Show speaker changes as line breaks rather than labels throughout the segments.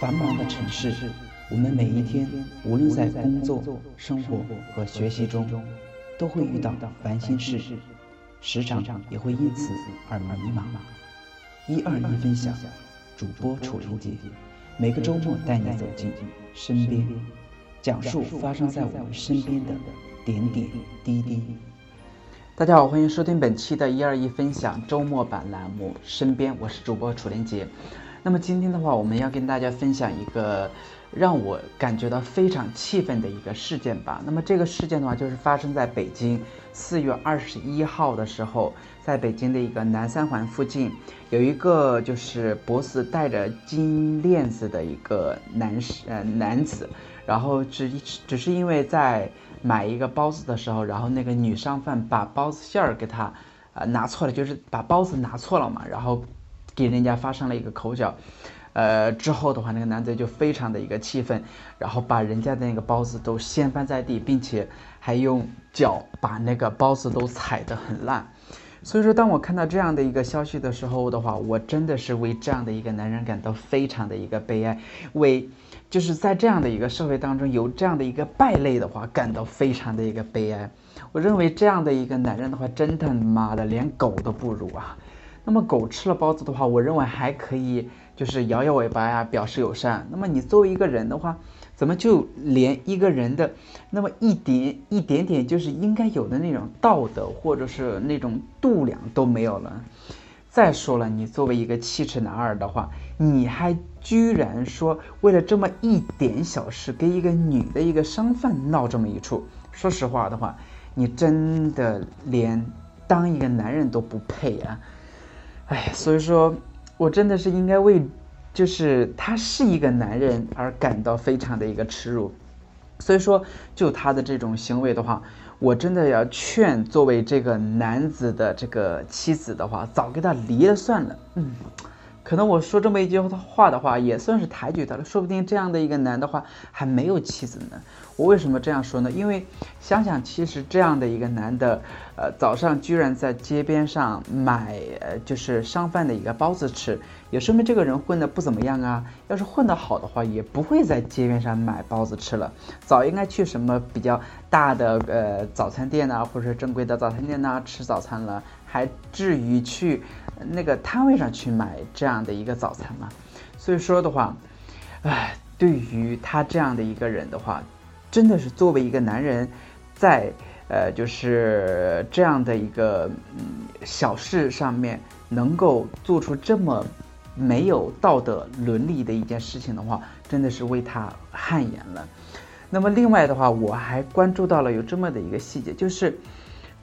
繁忙的城市，我们每一天，无论在工作、生活和学习中，都会遇到烦心事，时常也会因此而迷茫。一二一分享，主播楚林杰，每个周末带你走进身边，讲述发生在我们身边的点点滴滴。大家好，欢迎收听本期的一二一分享周末版栏目《身边》，我是主播楚林杰。那么今天的话，我们要跟大家分享一个让我感觉到非常气愤的一个事件吧。那么这个事件的话，就是发生在北京四月二十一号的时候，在北京的一个南三环附近，有一个就是脖子戴着金链子的一个男士呃男子，然后只只是因为在买一个包子的时候，然后那个女商贩把包子馅儿给他呃拿错了，就是把包子拿错了嘛，然后。给人家发生了一个口角，呃，之后的话，那个男子就非常的一个气愤，然后把人家的那个包子都掀翻在地，并且还用脚把那个包子都踩得很烂。所以说，当我看到这样的一个消息的时候的话，我真的是为这样的一个男人感到非常的一个悲哀，为就是在这样的一个社会当中有这样的一个败类的话，感到非常的一个悲哀。我认为这样的一个男人的话，真他妈的连狗都不如啊！那么狗吃了包子的话，我认为还可以，就是摇摇尾巴呀，表示友善。那么你作为一个人的话，怎么就连一个人的那么一点一点点，就是应该有的那种道德或者是那种度量都没有了？再说了，你作为一个七尺男儿的话，你还居然说为了这么一点小事，跟一个女的一个商贩闹这么一出？说实话的话，你真的连当一个男人都不配啊！哎，所以说，我真的是应该为，就是他是一个男人而感到非常的一个耻辱。所以说，就他的这种行为的话，我真的要劝作为这个男子的这个妻子的话，早跟他离了算了。嗯。可能我说这么一句话的话，也算是抬举他了。说不定这样的一个男的话还没有妻子呢。我为什么这样说呢？因为想想，其实这样的一个男的，呃，早上居然在街边上买，呃，就是商贩的一个包子吃，也说明这个人混的不怎么样啊。要是混得好的话，也不会在街边上买包子吃了，早应该去什么比较大的呃早餐店呐，或者是正规的早餐店呐吃早餐了，还至于去。那个摊位上去买这样的一个早餐嘛，所以说的话，唉，对于他这样的一个人的话，真的是作为一个男人，在呃就是这样的一个嗯小事上面能够做出这么没有道德伦理的一件事情的话，真的是为他汗颜了。那么另外的话，我还关注到了有这么的一个细节，就是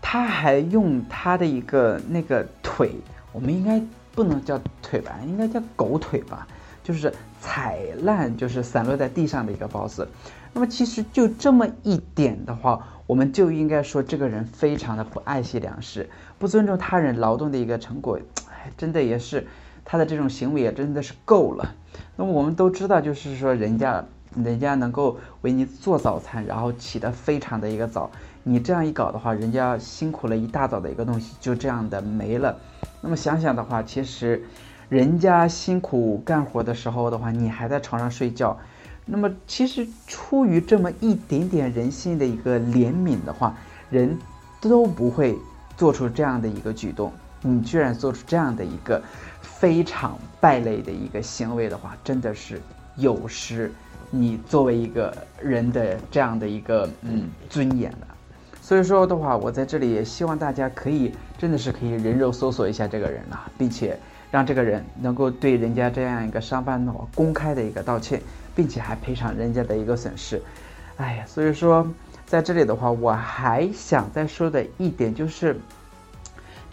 他还用他的一个那个腿。我们应该不能叫腿吧，应该叫狗腿吧，就是踩烂，就是散落在地上的一个包子。那么其实就这么一点的话，我们就应该说这个人非常的不爱惜粮食，不尊重他人劳动的一个成果。哎，真的也是他的这种行为也真的是够了。那么我们都知道，就是说人家人家能够为你做早餐，然后起得非常的一个早。你这样一搞的话，人家辛苦了一大早的一个东西就这样的没了。那么想想的话，其实，人家辛苦干活的时候的话，你还在床上睡觉。那么其实出于这么一点点人性的一个怜悯的话，人都不会做出这样的一个举动。你居然做出这样的一个非常败类的一个行为的话，真的是有失你作为一个人的这样的一个嗯尊严了。所以说的话，我在这里也希望大家可以真的是可以人肉搜索一下这个人啊，并且让这个人能够对人家这样一个商贩的话公开的一个道歉，并且还赔偿人家的一个损失。哎呀，所以说在这里的话，我还想再说的一点就是，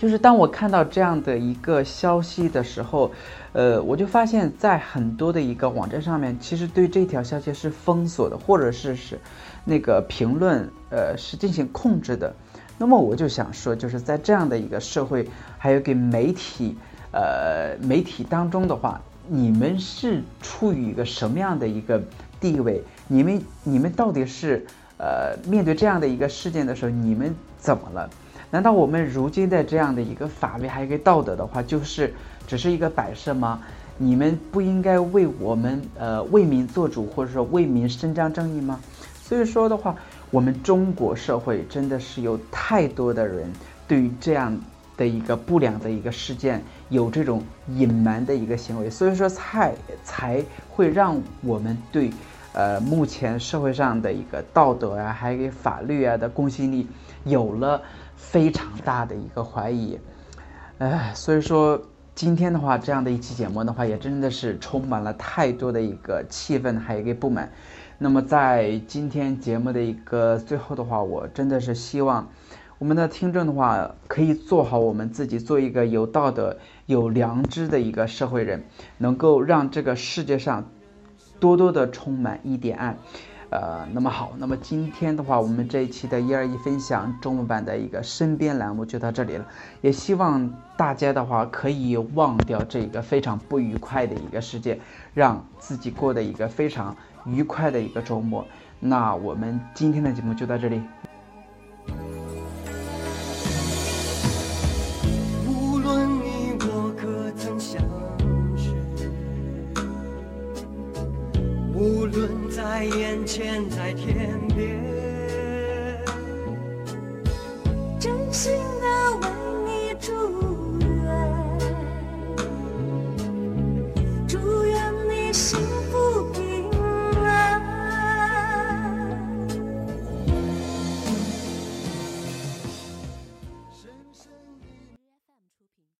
就是当我看到这样的一个消息的时候，呃，我就发现，在很多的一个网站上面，其实对这条消息是封锁的，或者是是。那个评论，呃，是进行控制的。那么我就想说，就是在这样的一个社会，还有给媒体，呃，媒体当中的话，你们是处于一个什么样的一个地位？你们，你们到底是，呃，面对这样的一个事件的时候，你们怎么了？难道我们如今的这样的一个法律还有一个道德的话，就是只是一个摆设吗？你们不应该为我们呃为民做主，或者说为民伸张正义吗？所以说的话，我们中国社会真的是有太多的人对于这样的一个不良的一个事件有这种隐瞒的一个行为，所以说才才会让我们对呃目前社会上的一个道德啊，还有法律啊的公信力有了非常大的一个怀疑。哎，所以说。今天的话，这样的一期节目的话，也真的是充满了太多的一个气愤，还有一个不满。那么在今天节目的一个最后的话，我真的是希望我们的听众的话，可以做好我们自己，做一个有道德、有良知的一个社会人，能够让这个世界上多多的充满一点爱。呃，那么好，那么今天的话，我们这一期的一二一分享中文版的一个身边栏目就到这里了。也希望大家的话可以忘掉这个非常不愉快的一个世界，让自己过得一个非常愉快的一个周末。那我们今天的节目就到这里。
无论在眼前在天边。真心的为你祝愿祝愿你幸